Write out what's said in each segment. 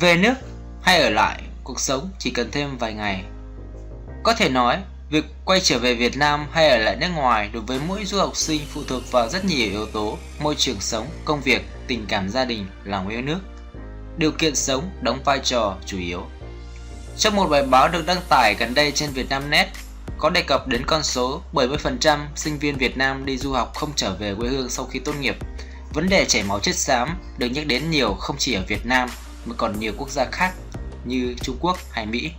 Về nước hay ở lại, cuộc sống chỉ cần thêm vài ngày. Có thể nói, việc quay trở về Việt Nam hay ở lại nước ngoài đối với mỗi du học sinh phụ thuộc vào rất nhiều yếu tố, môi trường sống, công việc, tình cảm gia đình, lòng yêu nước. Điều kiện sống đóng vai trò chủ yếu. Trong một bài báo được đăng tải gần đây trên Vietnamnet, có đề cập đến con số 70% sinh viên Việt Nam đi du học không trở về quê hương sau khi tốt nghiệp. Vấn đề chảy máu chất xám được nhắc đến nhiều không chỉ ở Việt Nam mà còn nhiều quốc gia khác như Trung Quốc hay Mỹ.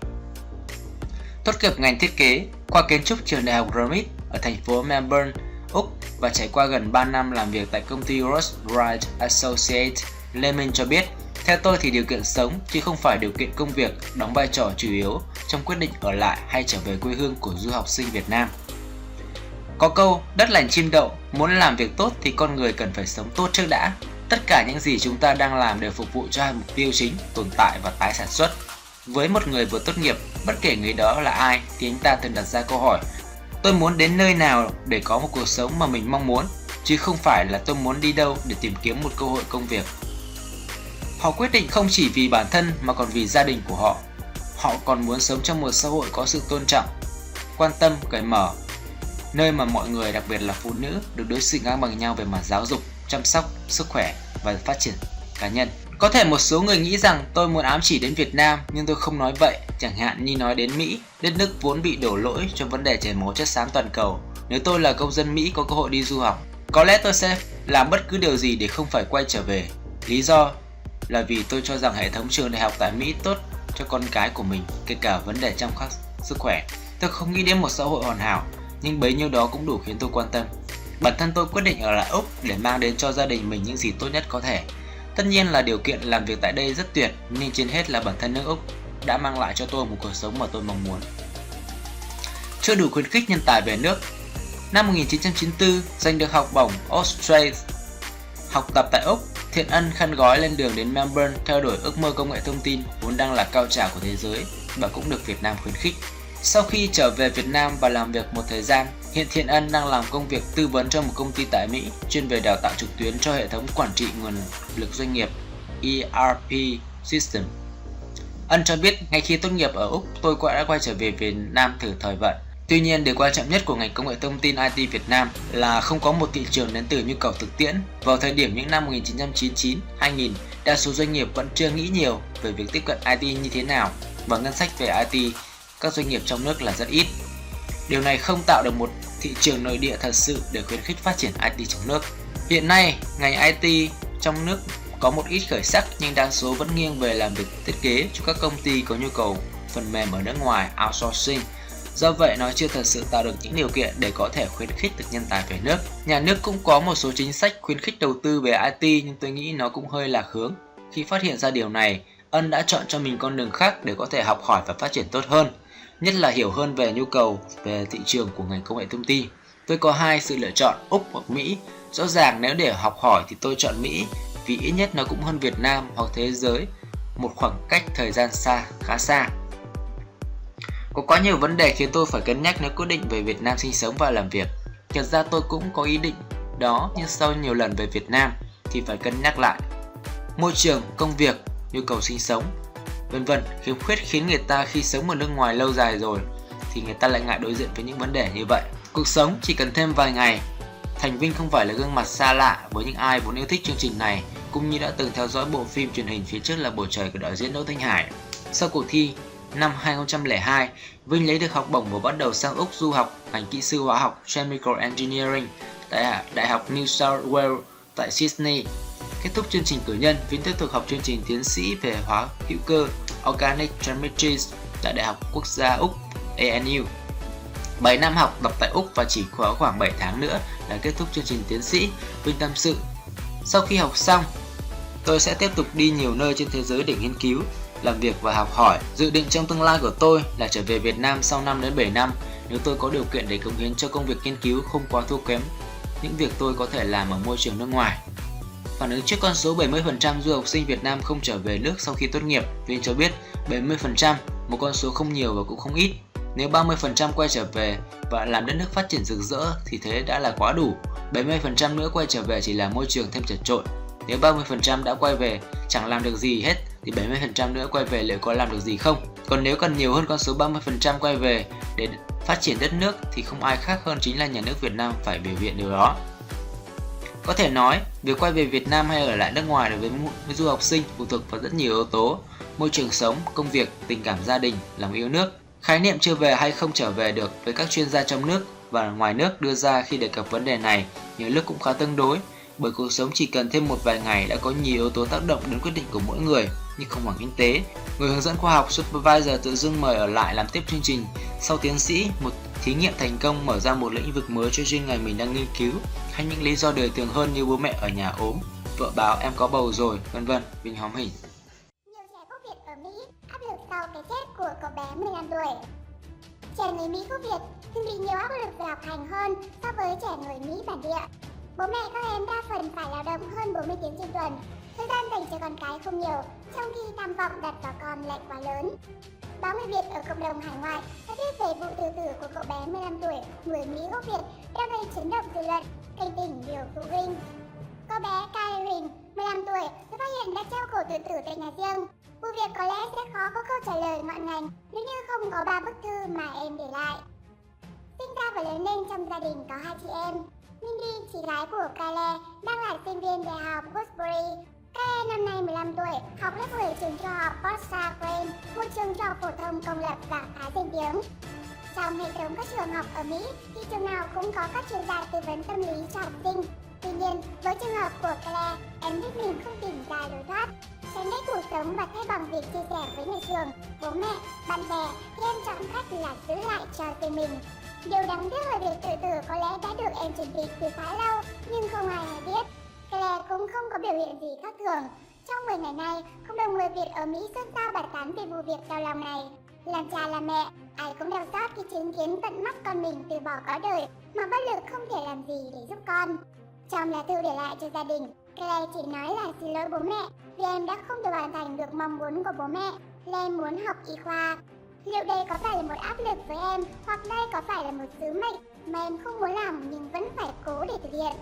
Tốt nghiệp ngành thiết kế qua kiến trúc trường đại học Greenwich ở thành phố Melbourne, Úc và trải qua gần 3 năm làm việc tại công ty Ross Wright Associates, Lê Minh cho biết theo tôi thì điều kiện sống chứ không phải điều kiện công việc đóng vai trò chủ yếu trong quyết định ở lại hay trở về quê hương của du học sinh Việt Nam. Có câu đất lành chim đậu, muốn làm việc tốt thì con người cần phải sống tốt trước đã. Tất cả những gì chúng ta đang làm đều phục vụ cho hai mục tiêu chính, tồn tại và tái sản xuất. Với một người vừa tốt nghiệp, bất kể người đó là ai thì anh ta thường đặt ra câu hỏi Tôi muốn đến nơi nào để có một cuộc sống mà mình mong muốn, chứ không phải là tôi muốn đi đâu để tìm kiếm một cơ hội công việc Họ quyết định không chỉ vì bản thân mà còn vì gia đình của họ. Họ còn muốn sống trong một xã hội có sự tôn trọng, quan tâm, cởi mở, nơi mà mọi người, đặc biệt là phụ nữ, được đối xử ngang bằng nhau về mặt giáo dục, chăm sóc, sức khỏe và phát triển cá nhân. Có thể một số người nghĩ rằng tôi muốn ám chỉ đến Việt Nam nhưng tôi không nói vậy, chẳng hạn như nói đến Mỹ, đất nước vốn bị đổ lỗi cho vấn đề chảy máu chất xám toàn cầu. Nếu tôi là công dân Mỹ có cơ hội đi du học, có lẽ tôi sẽ làm bất cứ điều gì để không phải quay trở về. Lý do là vì tôi cho rằng hệ thống trường đại học tại Mỹ tốt cho con cái của mình, kể cả vấn đề chăm sóc sức khỏe. Tôi không nghĩ đến một xã hội hoàn hảo, nhưng bấy nhiêu đó cũng đủ khiến tôi quan tâm. Bản thân tôi quyết định ở lại Úc để mang đến cho gia đình mình những gì tốt nhất có thể. Tất nhiên là điều kiện làm việc tại đây rất tuyệt, nhưng trên hết là bản thân nước Úc đã mang lại cho tôi một cuộc sống mà tôi mong muốn. Chưa đủ khuyến khích nhân tài về nước Năm 1994, giành được học bổng Australia học tập tại Úc Thiện Ân khăn gói lên đường đến Melbourne theo đuổi ước mơ công nghệ thông tin vốn đang là cao trào của thế giới và cũng được Việt Nam khuyến khích. Sau khi trở về Việt Nam và làm việc một thời gian, hiện Thiện Ân đang làm công việc tư vấn cho một công ty tại Mỹ chuyên về đào tạo trực tuyến cho hệ thống quản trị nguồn lực doanh nghiệp ERP System. Ân cho biết ngay khi tốt nghiệp ở Úc, tôi cũng đã quay trở về Việt Nam thử thời vận Tuy nhiên, điều quan trọng nhất của ngành công nghệ thông tin IT Việt Nam là không có một thị trường đến từ nhu cầu thực tiễn. Vào thời điểm những năm 1999-2000, đa số doanh nghiệp vẫn chưa nghĩ nhiều về việc tiếp cận IT như thế nào và ngân sách về IT các doanh nghiệp trong nước là rất ít. Điều này không tạo được một thị trường nội địa thật sự để khuyến khích phát triển IT trong nước. Hiện nay, ngành IT trong nước có một ít khởi sắc nhưng đa số vẫn nghiêng về làm việc thiết kế cho các công ty có nhu cầu phần mềm ở nước ngoài outsourcing Do vậy nó chưa thật sự tạo được những điều kiện để có thể khuyến khích được nhân tài về nước. Nhà nước cũng có một số chính sách khuyến khích đầu tư về IT nhưng tôi nghĩ nó cũng hơi lạc hướng. Khi phát hiện ra điều này, Ân đã chọn cho mình con đường khác để có thể học hỏi và phát triển tốt hơn, nhất là hiểu hơn về nhu cầu về thị trường của ngành công nghệ thông tin. Tôi có hai sự lựa chọn Úc hoặc Mỹ. Rõ ràng nếu để học hỏi thì tôi chọn Mỹ vì ít nhất nó cũng hơn Việt Nam hoặc thế giới một khoảng cách thời gian xa khá xa. Có quá nhiều vấn đề khiến tôi phải cân nhắc nếu quyết định về Việt Nam sinh sống và làm việc. Thật ra tôi cũng có ý định đó nhưng sau nhiều lần về Việt Nam thì phải cân nhắc lại. Môi trường, công việc, nhu cầu sinh sống, vân vân khiếm khuyết khiến người ta khi sống ở nước ngoài lâu dài rồi thì người ta lại ngại đối diện với những vấn đề như vậy. Cuộc sống chỉ cần thêm vài ngày. Thành Vinh không phải là gương mặt xa lạ với những ai vốn yêu thích chương trình này cũng như đã từng theo dõi bộ phim truyền hình phía trước là bầu trời của đạo diễn Đỗ Thanh Hải. Sau cuộc thi, Năm 2002, Vinh lấy được học bổng và bắt đầu sang Úc du học ngành kỹ sư hóa học Chemical Engineering tại Đại học New South Wales tại Sydney. Kết thúc chương trình cử nhân, Vinh tiếp tục học chương trình tiến sĩ về hóa hữu cơ Organic Chemistry tại Đại học Quốc gia Úc ANU. 7 năm học tập tại Úc và chỉ có khoảng 7 tháng nữa là kết thúc chương trình tiến sĩ, Vinh tâm sự. Sau khi học xong, tôi sẽ tiếp tục đi nhiều nơi trên thế giới để nghiên cứu, làm việc và học hỏi. Dự định trong tương lai của tôi là trở về Việt Nam sau 5 đến 7 năm nếu tôi có điều kiện để cống hiến cho công việc nghiên cứu không quá thua kém những việc tôi có thể làm ở môi trường nước ngoài. Phản ứng trước con số 70% du học sinh Việt Nam không trở về nước sau khi tốt nghiệp, Vinh cho biết 70% một con số không nhiều và cũng không ít. Nếu 30% quay trở về và làm đất nước phát triển rực rỡ thì thế đã là quá đủ. 70% nữa quay trở về chỉ là môi trường thêm chật trội. Nếu 30% đã quay về chẳng làm được gì hết thì 70% nữa quay về liệu có làm được gì không? Còn nếu cần nhiều hơn con số 30% quay về để phát triển đất nước thì không ai khác hơn chính là nhà nước Việt Nam phải biểu hiện điều đó. Có thể nói, việc quay về Việt Nam hay ở lại nước ngoài đối với du học sinh phụ thuộc vào rất nhiều yếu tố, môi trường sống, công việc, tình cảm gia đình, lòng yêu nước. Khái niệm chưa về hay không trở về được với các chuyên gia trong nước và ngoài nước đưa ra khi đề cập vấn đề này nhiều lúc cũng khá tương đối, bởi cuộc sống chỉ cần thêm một vài ngày đã có nhiều yếu tố tác động đến quyết định của mỗi người như không bằng kinh tế. Người hướng dẫn khoa học Supervisor tự dưng mời ở lại làm tiếp chương trình. Sau tiến sĩ, một thí nghiệm thành công mở ra một lĩnh vực mới cho chuyên ngành mình đang nghiên cứu hay những lý do đời thường hơn như bố mẹ ở nhà ốm, vợ báo em có bầu rồi, vân vân. Mình hóm hỉnh. Nhiều trẻ gốc Việt ở Mỹ áp lực sau cái chết của cậu bé 15 tuổi. Trẻ người Mỹ gốc Việt thường bị nhiều áp lực về học hành hơn so với trẻ người Mỹ bản địa. Bố mẹ các em đa phần phải lao động hơn 40 tiếng trên tuần, thời gian dành cho con cái không nhiều, trong khi tham vọng đặt vào con lại quá lớn. Báo người Việt ở cộng đồng hải ngoại đã viết về vụ tự tử của cậu bé 15 tuổi, người Mỹ gốc Việt, đang gây chấn động dư luận, cảnh tỉnh nhiều phụ huynh. Cô bé Karen, 15 tuổi, được phát hiện đã treo cổ tự tử tại nhà riêng. Vụ việc có lẽ sẽ khó có câu trả lời ngọn ngành nếu như không có ba bức thư mà em để lại. Sinh ra và lớn lên trong gia đình có hai chị em. Mindy, chị gái của Kyle, đang là sinh viên đại học Woodbury. Kyle năm nay 15 tuổi, học lớp 10 trường trung học Potsdam Green, một trường trung học phổ thông công lập và khá danh tiếng. Trong hệ thống các trường học ở Mỹ, thì trường nào cũng có các chuyên gia tư vấn tâm lý cho học sinh. Tuy nhiên, với trường hợp của Claire, em biết mình không tìm ra lối thoát. Tránh đã cuộc sống và thay bằng việc chia sẻ với nhà trường, bố mẹ, bạn bè, thì em chọn cách là giữ lại cho riêng mình. Điều đáng tiếc là việc tự tử có lẽ đã được em chuẩn bị từ khá lâu, nhưng không ai hay biết. Claire cũng không có biểu hiện gì khác thường. Trong 10 ngày nay, cộng đồng người Việt ở Mỹ xôn xao bàn tán về vụ việc đau lòng này. Làm cha làm mẹ, ai cũng đau xót khi chứng kiến tận mắt con mình từ bỏ có đời mà bất lực không thể làm gì để giúp con. Trong lá thư để lại cho gia đình, Claire chỉ nói là xin lỗi bố mẹ vì em đã không thể hoàn thành được mong muốn của bố mẹ là em muốn học y khoa. Liệu đây có phải là một áp lực với em hoặc đây có phải là một sứ mệnh mà em không muốn làm nhưng vẫn phải cố để thực hiện?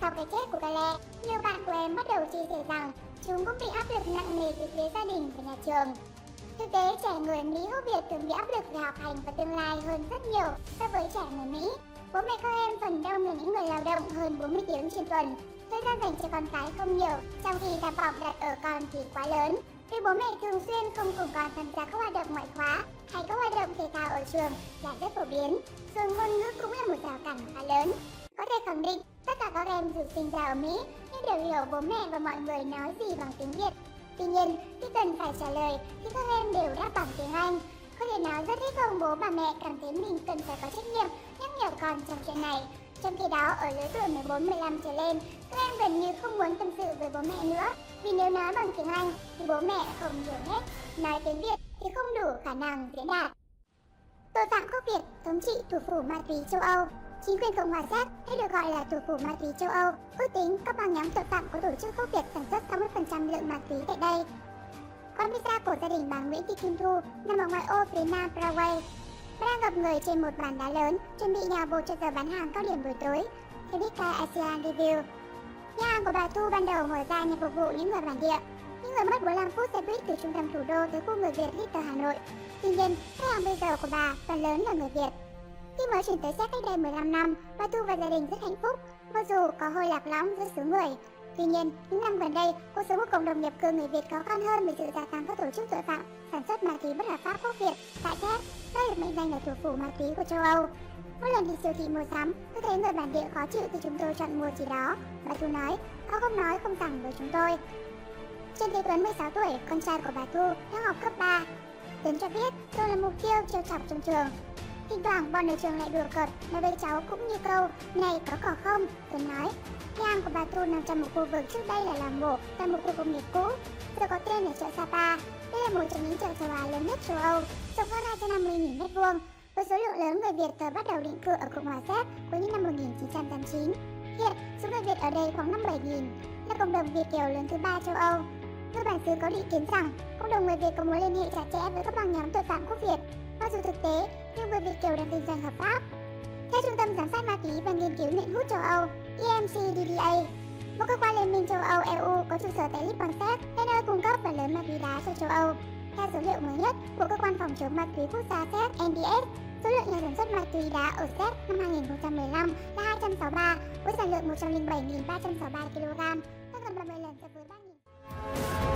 Sau cái chết của Claire, nhiều bạn của em bắt đầu chia sẻ rằng chúng cũng bị áp lực nặng nề từ phía gia đình và nhà trường. Thực tế, trẻ người Mỹ gốc Việt thường bị áp lực về học hành và tương lai hơn rất nhiều so với trẻ người Mỹ. Bố mẹ các em phần đông là những người lao động hơn 40 tiếng trên tuần. Thời gian dành cho con cái không nhiều, trong khi tham vọng đặt ở con thì quá lớn. Vì bố mẹ thường xuyên không cùng con tham gia các hoạt động ngoại khóa hay các hoạt động thể thao ở trường là rất phổ biến. Rồi ngôn ngữ cũng là một rào cản khá lớn. Có thể khẳng định, tất cả các em dù sinh ra ở Mỹ nhưng đều hiểu bố mẹ và mọi người nói gì bằng tiếng Việt. Tuy nhiên, khi cần phải trả lời thì các em đều đáp bằng tiếng Anh. Có thể nói rất ít ông bố bà mẹ cảm thấy mình cần phải có trách nhiệm nhắc nhở con trong chuyện này. Trong khi đó, ở lứa tuổi 14-15 trở lên, các em gần như không muốn tâm sự với bố mẹ nữa. Vì nếu nói bằng tiếng Anh thì bố mẹ không hiểu hết, nói tiếng Việt thì không đủ khả năng diễn đạt. Tội phạm gốc Việt thống trị thủ phủ ma túy châu Âu Chính quyền Cộng hòa Séc hay được gọi là thủ phủ ma túy châu Âu ước tính các băng nhóm tội phạm có tổ chức gốc Việt sản xuất 60% lượng ma túy tại đây. Con pizza của gia đình bà Nguyễn Thị Kim Thu nằm ở ngoại ô phía nam Paraguay. Bà đang gặp người trên một bàn đá lớn, chuẩn bị nhà bột cho giờ bán hàng cao điểm buổi tối. Theo biết ASEAN Review, nhà hàng của bà Thu ban đầu mở ra nhằm phục vụ những người bản địa. Những người mất 45 phút xe buýt từ trung tâm thủ đô tới khu người Việt Little Hà Nội. Tuy nhiên, khách hàng bây giờ của bà phần lớn là người Việt. Khi mới chuyển tới Séc cách đây 15 năm, bà Thu và gia đình rất hạnh phúc, mặc dù có hơi lạc lõng giữa xứ người. Tuy nhiên, những năm gần đây, cuộc sống của cộng đồng nhập cư người Việt khó khăn hơn vì sự gia tăng các tổ chức tội phạm sản xuất ma túy bất hợp pháp quốc Việt tại Séc, đây được mệnh danh là thủ phủ ma túy của châu Âu. Mỗi lần đi siêu thị mua sắm, tôi thấy người bản địa khó chịu khi chúng tôi chọn mua gì đó. Bà Thu nói, họ không nói không rằng với chúng tôi. Trần Thế Tuấn 16 tuổi, con trai của bà Thu, đang học cấp 3. Tuấn cho biết tôi là mục tiêu trêu chọc trong trường. Thỉnh thoảng bọn ở trường lại đùa cợt nói với cháu cũng như câu Này có cỏ không? Tuấn nói Nhà hàng của bà Thu nằm trong một khu vực trước đây là làng mổ tại một khu công nghiệp cũ. Giờ có tên là chợ Sapa. Đây là một trong những chợ châu Á lớn nhất châu Âu Rộng hơn 250.000 m2 Với số lượng lớn người Việt thời bắt đầu định cư ở Cộng hòa Séc cuối những năm 1989 Hiện, số người Việt ở đây khoảng 57.000 Là cộng đồng Việt kiều lớn thứ ba châu Âu. Các bản xứ có ý kiến rằng cộng đồng người Việt có mối liên hệ chặt chẽ với các băng nhóm tội phạm quốc Việt. Mặc dù thực tế, nhưng người Việt kiều đang kinh doanh hợp pháp. Theo Trung tâm Giám sát Ma túy và Nghiên cứu nghiện hút châu Âu, EMCDDA, một cơ quan liên minh châu Âu EU có trụ sở tại Lisbon, là nơi cung cấp và lớn ma túy đá cho châu Âu. Theo số liệu mới nhất của cơ quan phòng chống ma túy quốc gia Séc NDS, số lượng nhà sản xuất ma túy đá ở Séc năm 2015 là 263 với sản lượng 107.363 kg, tăng gần 30 lần so với 3.000.